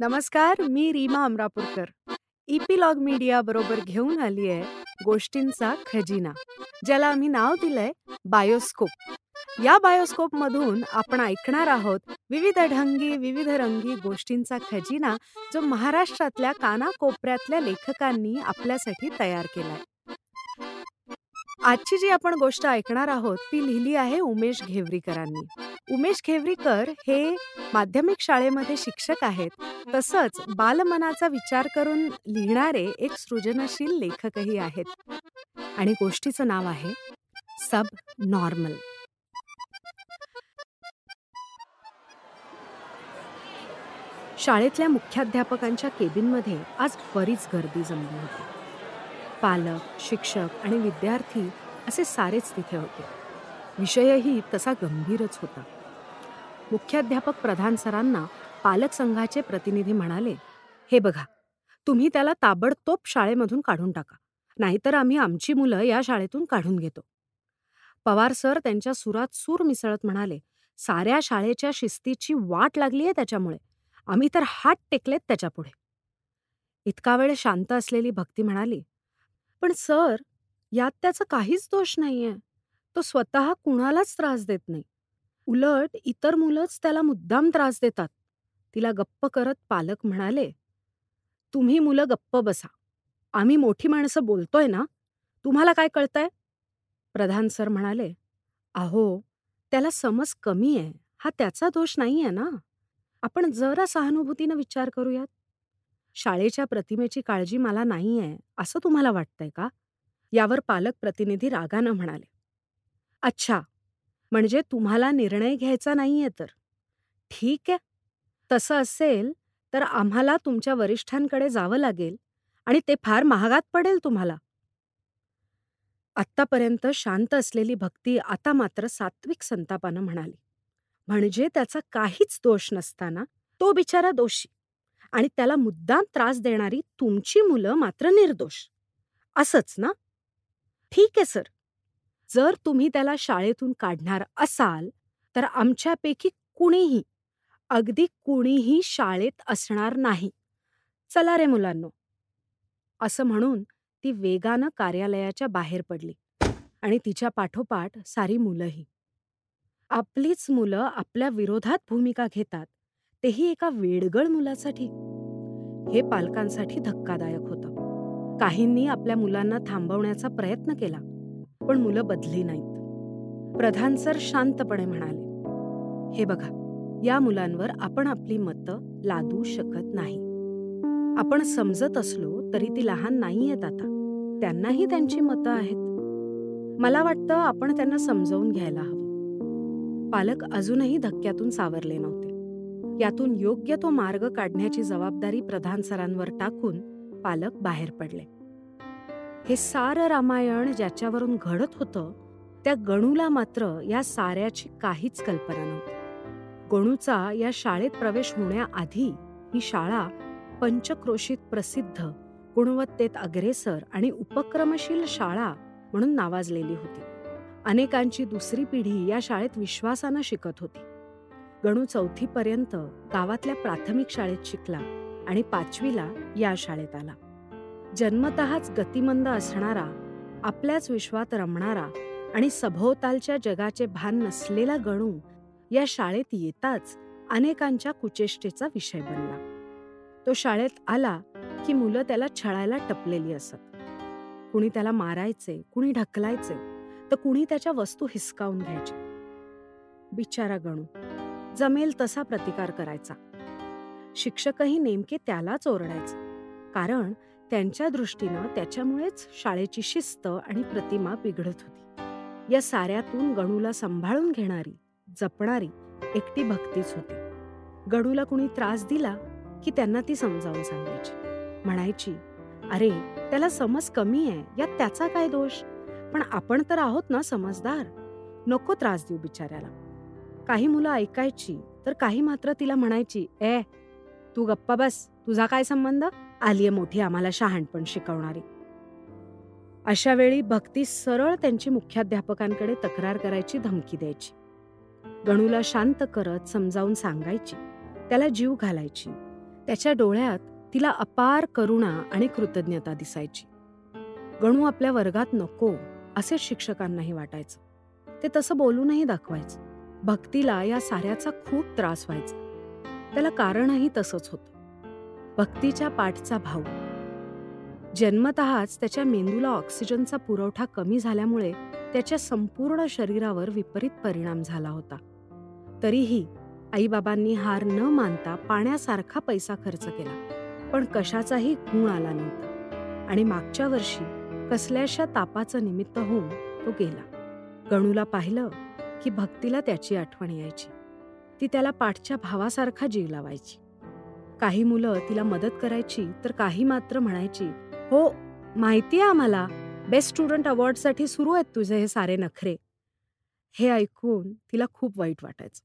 नमस्कार मी Reema Amrapurkar. Epilogue media बरोबर घेऊन आली आहे गोष्टींचा खजिना ज्याला आम्ही नाव दिलंय बायोस्कोप. या बायोस्कोप मधून आपण ऐकणार आहोत विविध ढंगी विविध रंगी गोष्टींचा खजिना जो महाराष्ट्रातल्या कानाकोपऱ्यातल्या लेखकांनी आपल्यासाठी तयार केलाय. आजची जी आपण गोष्ट ऐकणार आहोत ती लिहिली आहे उमेश घेवरीकरांनी. उमेश घेवरीकर हे माध्यमिक शाळेमध्ये शिक्षक आहेत. तसंच बालमनाचा विचार करून लिहिणारे एक सृजनशील लेखकही आहेत. आणि गोष्टीचं नाव आहे सब नॉर्मल. शाळेतल्या मुख्याध्यापकांच्या केबिनमध्ये आज बरीच गर्दी जमली होती. पालक शिक्षक आणि विद्यार्थी असे सारेच तिथे होते. विषयही तसा गंभीरच होता. मुख्याध्यापक प्रधान सरांना पालक संघाचे प्रतिनिधी म्हणाले हे बघा तुम्ही त्याला ताबडतोब शाळेमधून काढून टाका नाहीतर आम्ही आमची मुलं या शाळेतून काढून घेतो. पवार सर त्यांच्या सुरात सूर मिसळत म्हणाले साऱ्या शाळेच्या शिस्तीची वाट लागली आहे त्याच्यामुळे. आम्ही तर हात टेकलेत त्याच्यापुढे. इतका वेळ शांत असलेली भक्ती म्हणाली पण सर यात त्याचा काहीच दोष नाहीये. तो स्वतः कुणालाच त्रास देत नाही. उलट इतर मुलंच त्याला मुद्दाम त्रास देतात. तिला गप्प करत पालक म्हणाले तुम्ही मुलं गप्प बसा. आम्ही मोठी माणसं बोलतोय ना? तुम्हाला काय कळतंय? प्रधान सर म्हणाले अहो त्याला समज कमी आहे. हा त्याचा दोष नाहीये ना? आपण जरा सहानुभूतीनं विचार करूयात. शाळेच्या प्रतिमेची काळजी मला नाहीये. असं तुम्हाला वाटतंय का? यावर पालक प्रतिनिधी रागानं म्हणाले. अच्छा म्हणजे तुम्हाला निर्णय घ्यायचा नाहीये तर? ठीक आहे. तसं असेल तर आम्हाला तुमच्या वरिष्ठांकडे जावं लागेल आणि ते फार महागात पडेल तुम्हाला. आत्तापर्यंत शांत असलेली भक्ती आता मात्र सात्विक संतापानं म्हणाली. म्हणजे त्याचा काहीच दोष नसताना तो बिचारा दोषी आणि त्याला मुद्दाम त्रास देणारी तुमची मुलं मात्र निर्दोष. असंच ना? ठीक आहे सर. जर तुम्ही त्याला शाळेतून काढणार असाल तर आमच्यापैकी कुणीही अगदी कुणीही शाळेत असणार नाही. चला रे मुलांनो. असं म्हणून ती वेगानं कार्यालयाच्या बाहेर पडली आणि तिच्या पाठोपाठ सारी मुलंही. आपलीच मुलं आपल्या विरोधात भूमिका घेतात तेही एका वेडगळ मुलासाठी. हे पालकांसाठी धक्कादायक होतं. काहींनी आपल्या मुलांना थांबवण्याचा प्रयत्न केला पण मुलं बदली नाहीत. प्रधान सर शांतपणे म्हणाले हे बघा या मुलांवर आपण आपली मतं लादू शकत नाही. आपण समजत असलो तरी ती लहान नाहीयेत आता. त्यांनाही त्यांची मतं आहेत. मला वाटतं आपण त्यांना समजावून घ्यायला हवं. पालक अजूनही धक्क्यातून सावरले नव्हते. यातून योग्य तो मार्ग काढण्याची जबाबदारी प्रधान सरांवर टाकून पालक बाहेर पडले. हे सारं रामायण ज्याच्यावरून घडत होतं त्या गणूला मात्र या साऱ्याची काहीच कल्पना नव्हती. गणूचा या शाळेत प्रवेश होण्याआधी ही शाळा पंचक्रोशीत प्रसिद्ध गुणवत्तेत अग्रेसर आणि उपक्रमशील शाळा म्हणून नावाजलेली होती. अनेकांची दुसरी पिढी या शाळेत विश्वासानं शिकत होती. गणू चौथीपर्यंत गावातल्या प्राथमिक शाळेत शिकला. आणि पाचवीला या शाळेत आला. जन्मतःच गतिमंद असणारा आपल्याच विश्वात रमणारा आणि सभोवतालच्या जगाचे भान नसलेला गणू या शाळेत येताच अनेकांच्या कुचेष्टेचा विषय बनला. तो शाळेत आला की मुलं त्याला छळायला टपलेली असत. कुणी त्याला मारायचे कुणी ढकलायचे तर कुणी त्याच्या वस्तू हिसकावून घ्यायचे. बिचारा गणू जमेल तसा प्रतिकार करायचा. शिक्षकही नेमके त्यालाच ओरडायचे. कारण त्यांच्या दृष्टीनं त्याच्यामुळेच शाळेची शिस्त आणि प्रतिमा बिघडत होती. या साऱ्यातून गणूला सांभाळून घेणारी जपणारी एकटी भक्तीच होती. गणूला कुणी त्रास दिला की त्यांना ती समजावून सांगायची. म्हणायची अरे त्याला समज कमी आहे यात त्याचा काय दोष? पण आपण तर आहोत ना समजदार. नको त्रास देऊ बिचाऱ्याला. काही मुलं ऐकायची तर काही मात्र तिला म्हणायची ए तू गप्पा बस. तुझा काय संबंध? आलीये मोठी आम्हाला शहाणपण शिकवणारी. अशा वेळी भक्ती सरळ त्यांची मुख्याध्यापकांकडे तक्रार करायची धमकी द्यायची. गणूला शांत करत समजावून सांगायची. त्याला जीव घालायची. त्याच्या डोळ्यात तिला अपार करुणा आणि कृतज्ञता दिसायची. गणू आपल्या वर्गात नको असे शिक्षकांनाही वाटायचं. ते तसं बोलूनही दाखवायचं. भक्तीला या साऱ्याचा खूप त्रास व्हायचा. त्याला कारणही तसंच होतं. भक्तीच्या पाठचा भाऊ. जन्मतःच त्याच्या मेंदूला ऑक्सिजनचा पुरवठा कमी झाल्यामुळे त्याच्या संपूर्ण शरीरावर विपरीत परिणाम झाला होता. तरीही आईबाबांनी हार न मानता पाण्यासारखा पैसा खर्च केला पण कशाचाही गुण आला नव्हता आणि मागच्या वर्षी कसल्याशा तापाचं निमित्त होऊन तो गेला. गणूला पाहिलं की भक्तीला त्याची आठवण यायची. ती त्याला पाठच्या भावासारखा जीव लावायची. काही मुलं तिला मदत करायची तर काही मात्र म्हणायची हो माहिती आहे आम्हाला बेस्ट स्टुडंट अवॉर्डसाठी सुरू आहेत तुझे हे सारे नखरे. हे ऐकून तिला खूप वाईट वाटायचं.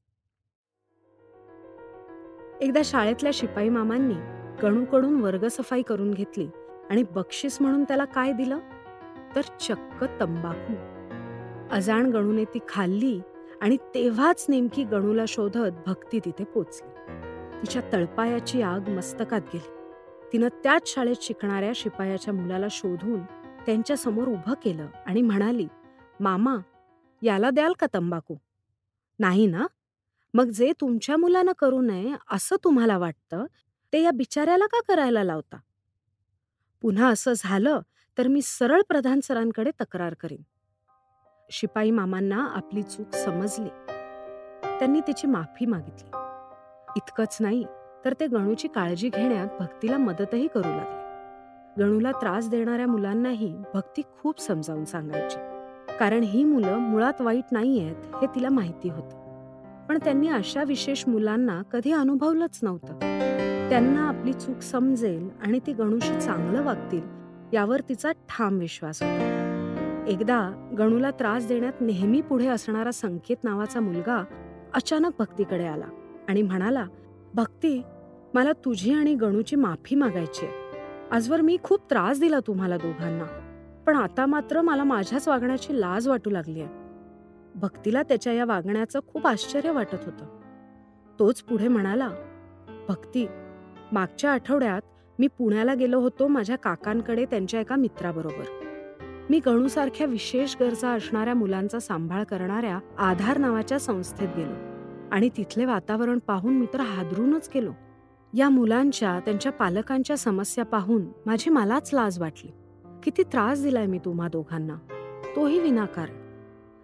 एकदा शाळेतल्या शिपाई मामांनी गणूकडून वर्गसफाई करून घेतली आणि बक्षीस म्हणून त्याला काय दिलं? तर चक्क तंबाखू. अजाण गणूने ती खाल्ली आणि तेव्हाच नेमकी गणूला शोधत भक्ती तिथे पोचली. तिच्या तळपायाची आग मस्तकात गेली. तिनं त्याच शाळेत शिकणाऱ्या शिपायाच्या मुलाला शोधून त्यांच्यासमोर उभं केलं आणि म्हणाली मामा याला द्याल का तंबाखू? नाही ना. मग जे तुमच्या मुलानं करू नये असं तुम्हाला वाटतं ते या बिचाऱ्याला का करायला लावता? पुन्हा असं झालं तर मी सरळ प्रधान सरांकडे तक्रार करीन. शिपाई मामांना आपली चूक समजली. त्यांनी तिची माफी मागितली. इतकंच नाही तर ते गणूची काळजी घेण्यात भक्तीला मदतही करू लागले. गणूला त्रास देणाऱ्या मुलांनाही भक्ती खूप समजावून सांगायची. कारण ही मुलं मुळात वाईट नाही आहेत हे तिला माहिती होतं. पण त्यांनी अशा विशेष मुलांना कधी अनुभवलंच नव्हतं. त्यांना आपली चूक समजेल आणि ती गणूशी चांगलं वागतील यावर तिचा ठाम विश्वास होता. एकदा गणूला त्रास देण्यात नेहमी पुढे असणारा संकेत नावाचा मुलगा अचानक भक्तीकडे आला आणि म्हणाला भक्ती मला तुझी आणि गणूची माफी मागायची आजवर मी खूप त्रास दिला तुम्हाला दोघांना पण आता मात्र मला माझ्याच वागण्याची लाज वाटू लागली आहे. भक्तीला त्याच्या या वागण्याचं खूप आश्चर्य वाटत होतं. तोच पुढे म्हणाला भक्ती मागच्या आठवड्यात मी पुण्याला गेलो होतो माझ्या काकांकडे त्यांच्या एका मित्राबरोबर. मी गणूसारख्या विशेष गरजा असणाऱ्या मुलांचा सांभाळ करणाऱ्या आधार नावाच्या संस्थेत गेलो. आणि तिथले वातावरण पाहून मी तर हादरूनच गेलो. या मुलांच्या त्यांच्या पालकांच्या समस्या पाहून माझी मलाच लाज वाटली. किती त्रास दिलाय मी तुम्हा दोघांना. तोही विनाकारण.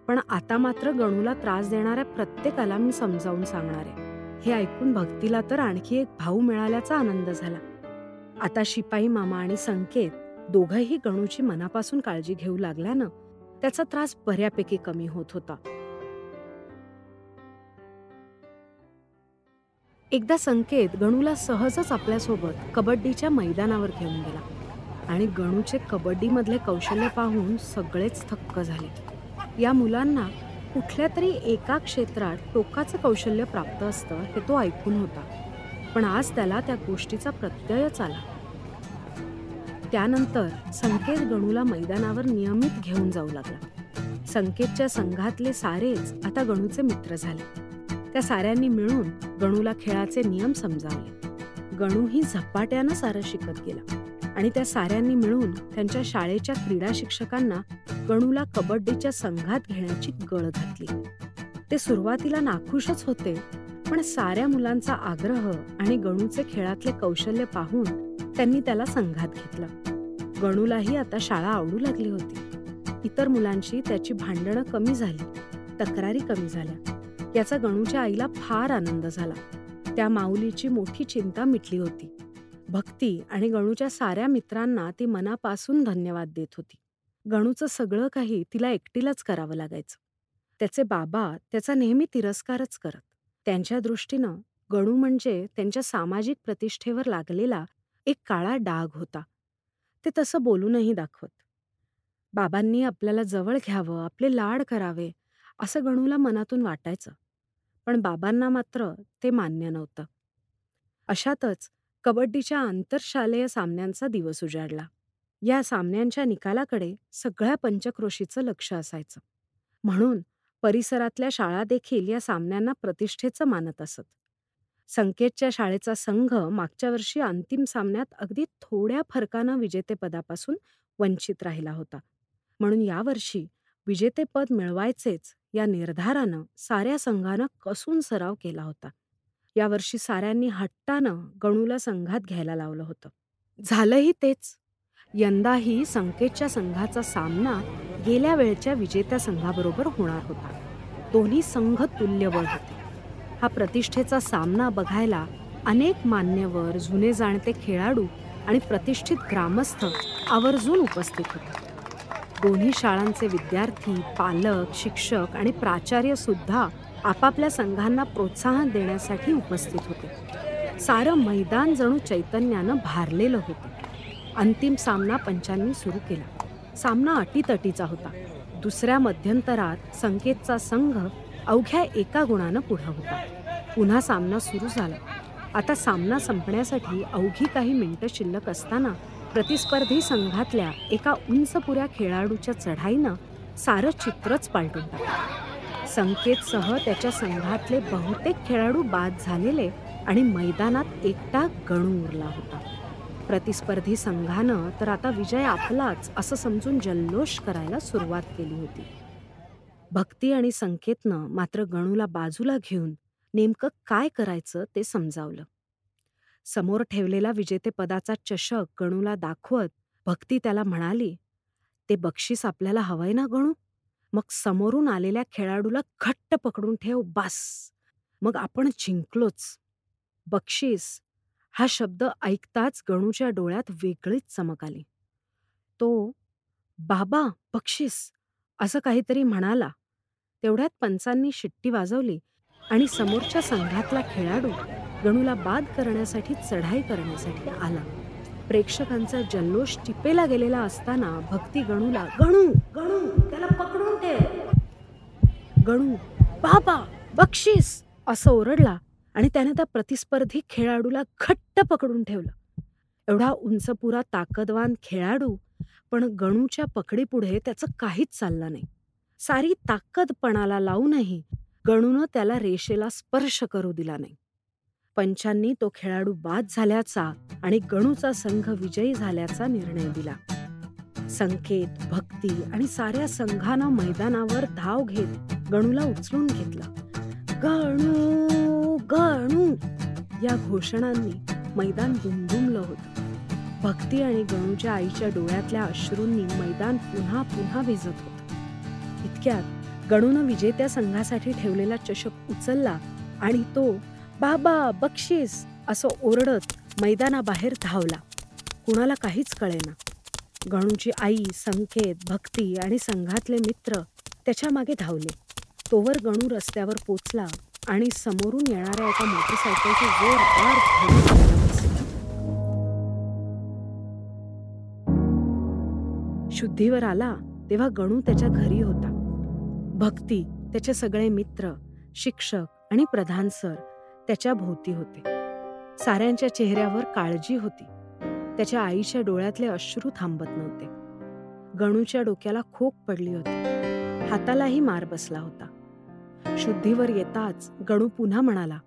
पण आता मात्र गणूला त्रास देणाऱ्या प्रत्येकाला मी समजावून सांगणार. आहे हे ऐकून भक्तीला तर आणखी एक भाऊ मिळाल्याचा आनंद झाला. आता शिपाई मामा आणि संकेत दोघंही गणूची मनापासून काळजी घेऊ लागल्यानं त्याचा त्रास बऱ्यापैकी कमी होत होता. एकदा संकेत गणूला सहजच आपल्यासोबत कबड्डीच्या मैदानावर घेऊन गेला आणि गणूचे कबड्डीमधले कौशल्य पाहून सगळेच थक्क झाले. या मुलांना कुठल्या तरी एका क्षेत्रात टोकाचं कौशल्य प्राप्त असतं हे तो ऐकून होता. पण आज त्याला त्या गोष्टीचा प्रत्ययच आला. त्यानंतर संकेत गणूला मैदानावर नियमित घेऊन जाऊ लागला. संकेतच्या संघातले सारेच आता गणूचे मित्र झाले. त्या साऱ्यांनी मिळून गणूला खेळाचे नियम समजावले. गणूही झपाट्यानं सारं शिकत गेला आणि त्या साऱ्यांनी मिळून त्यांच्या शाळेच्या क्रीडा शिक्षकांना गणूला कबड्डीच्या संघात घेण्याची गळ घातली. ते सुरुवातीला नाखुशच होते पण साऱ्या मुलांचा आग्रह आणि गणूचे खेळातले कौशल्य पाहून त्यांनी त्याला संघात घेतलं. गणूलाही आता शाळा आवडू लागली होती. इतर मुलांशी त्याची भांडणं कमी झाली तक्रारी कमी झाल्या. याचा गणूच्या आईला फार आनंद झाला. त्या माऊलीची मोठी चिंता मिटली होती. भक्ती आणि गणूच्या साऱ्या मित्रांना ती मनापासून धन्यवाद देत होती. गणूचं सगळं काही तिला एकटीलाच करावं लागायचं. त्याचे बाबा त्याचा नेहमी तिरस्कारच करत. त्यांच्या दृष्टीनं गणू म्हणजे त्यांच्या सामाजिक प्रतिष्ठेवर लागलेला एक काळा डाग होता. ते तसं बोलूनही दाखवत. बाबांनी आपल्याला जवळ घ्यावं आपले लाड करावे असं गणूला मनातून वाटायचं. पण बाबांना मात्र ते मान्य नव्हतं. अशातच कबड्डीच्या आंतरशालेय सामन्यांचा दिवस उजाडला. या सामन्यांच्या निकालाकडे सगळ्या पंचक्रोशीचं लक्ष असायचं. म्हणून परिसरातल्या शाळा देखील या सामन्यांना प्रतिष्ठेचं मानत असत. संकेतच्या शाळेचा संघ मागच्या वर्षी अंतिम सामन्यात अगदी थोड्या फरकानं विजेतेपदापासून वंचित राहिला होता. म्हणून यावर्षी विजेतेपद मिळवायचेच या निर्धारानं साऱ्या संघानं कसून सराव केला होता. यावर्षी साऱ्यांनी हट्टानं गणूला संघात घ्यायला लावलं होतं. झालंही तेच. यंदाही संकेतच्या संघाचा सामना गेल्या वेळच्या विजेत्या संघाबरोबर होणार होता. दोन्ही संघ तुल्यबळ होते. हा प्रतिष्ठेचा सामना बघायला अनेक मान्यवर जुने जाणते खेळाडू आणि प्रतिष्ठित ग्रामस्थ आवर्जून उपस्थित होते. दोन्ही शाळांचे विद्यार्थी पालक शिक्षक आणि प्राचार्य सुद्धा आपापल्या संघांना प्रोत्साहन देण्यासाठी उपस्थित होते. सारं मैदान जणू चैतन्यानं भारलेलं होतं. अंतिम सामना पंचांनी सुरू केला. सामना अटीतटीचा होता. दुसऱ्या मध्यंतरात संकेतचा संघ अवघ्या एका गुणानं पुढं होता. पुन्हा सामना सुरू झाला. आता सामना संपण्यासाठी अवघी काही मिनिटं शिल्लक असताना प्रतिस्पर्धी संघातल्या एका उंचपुऱ्या खेळाडूच्या चढाईनं सारं चित्रच पालटून टाकलं. संकेतसह त्याच्या संघातले बहुतेक खेळाडू बाद झालेले आणि मैदानात एकटा गणू उरला होता. प्रतिस्पर्धी संघानं तर आता विजय आपलाच असं समजून जल्लोष करायला सुरुवात केली होती. भक्ती आणि संकेतनं मात्र गणूला बाजूला घेऊन नेमकं काय करायचं ते समजावलं. समोर ठेवलेला विजेतेपदाचा चषक गणूला दाखवत भक्ती त्याला म्हणाली ते बक्षीस आपल्याला हवंय ना गणू? मग समोरून आलेल्या खेळाडूला घट्ट पकडून ठेव बास. मग आपण जिंकलोच. बक्षीस. हा शब्द ऐकताच गणूच्या डोळ्यात वेगळीच चमक आली. तो बाबा बक्षीस. असं काहीतरी म्हणाला. तेवढ्यात पंचांनी शिट्टी वाजवली आणि समोरच्या संघातला खेळाडू गणूला बाद करण्यासाठी चढाई करण्यासाठी आला. प्रेक्षकांचा जल्लोष टिपेला गेलेला असताना भक्ती गणूला गणू गणू त्याला पकडून ठेव. गणू बाबा बक्षीस असं ओरडला आणि त्याने त्या प्रतिस्पर्धी खेळाडूला घट्ट पकडून ठेवलं. एवढा उंचपुरा ताकदवान खेळाडू पण गणूच्या पकडीपुढे त्याचं काहीच चाललं नाही. सारी ताकद पणाला लावूनही गणूनं त्याला रेषेला स्पर्श करू दिला नाही. पंचांनी तो खेळाडू बाद झाल्याचा आणि गणूचा संघ विजयी झाल्याचा निर्णय दिला. संकेत भक्ती आणि साऱ्या संघानं मैदानावर धाव घेत गणूला उचलून घेतलं. गणू गणू या घोषणांनी मैदान दुमदुमलं होतं. भक्ती आणि गणूच्या आईच्या डोळ्यातल्या अश्रूंनी मैदान पुन्हा पुन्हा भिजत होतं. इतक्यात गणून विजेत्या संघासाठी ठेवलेला चषक उचलला आणि तो बाबा बक्षीस असं ओरडत मैदानाबाहेर धावला. कुणाला काहीच कळेना. गणूची आई संकेत भक्ती आणि संघातले मित्र त्याच्यामागे धावले. तोवर गणू रस्त्यावर पोचला आणि समोरून येणाऱ्या एका मोटरसायकलची जोरदार शुद्धीवर आला तेव्हा गणू त्याच्या घरी होता. भक्ती त्याचे सगळे मित्र शिक्षक आणि प्रधान सर त्याच्या भोवती होते. साऱ्यांच्या चेहऱ्यावर काळजी होती. त्याच्या आईच्या डोळ्यातले अश्रू थांबत नव्हते. गणूच्या डोक्याला खोक पडली होती. हातालाही मार बसला होता. शुद्धीवर येताच गणू पुन्हा म्हणाला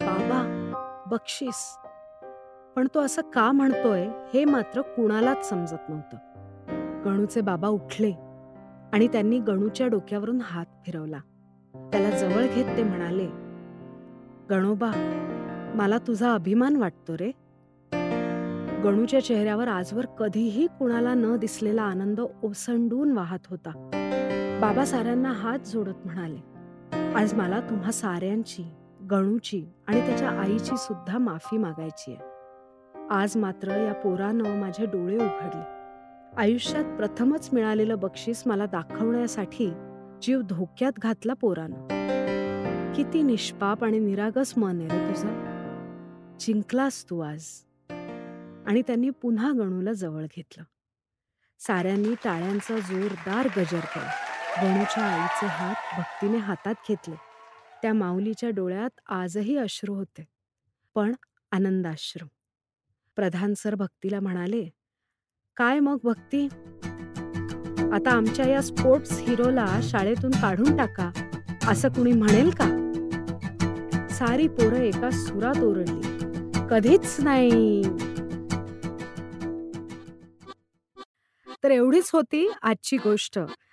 बाबा बक्षीस. पण तो असं का म्हणतोय हे मात्र कुणालाच समजत नव्हतं. गणूचे बाबा उठले. आणि त्यांनी गणूच्या डोक्यावरून हात फिरवला. त्याला जवळ घेत ते म्हणाले गणोबा मला तुझा अभिमान वाटतो रे. गणूच्या चेहऱ्यावर आजवर कधीही कुणाला न दिसलेला आनंद ओसंडून वाहत होता. बाबा साऱ्यांना हात जोडत म्हणाले आज मला तुम्हा साऱ्यांची गणूची आणि त्याच्या आईची सुद्धा माफी मागायची आहे. आज मात्र या पोरानं माझे डोळे उघडले. आयुष्यात प्रथमच मिळालेलं बक्षीस मला दाखवण्यासाठी जीव धोक्यात घातला पोरानं. किती निष्पाप आणि निरागस मन आहे रे तुझं. जिंकलास तू आज. आणि त्यांनी पुन्हा गणूला जवळ घेतलं. साऱ्यांनी टाळ्यांचा जोरदार गजर केला. गणूच्या आईचे हात भक्तीने हातात घेतले. त्या माऊलीच्या डोळ्यात आजही अश्रू होते. पण आनंदाश्रू. प्रधान सर भक्तीला म्हणाले काय मग भक्ती? आता आमच्या या स्पोर्ट्स हिरोला शाळेतून काढून टाका. असं कुणी म्हणेल का? सारी पोरं एका सुरात ओरडली. कधीच नाही. तर एवढीच होती आजची गोष्ट.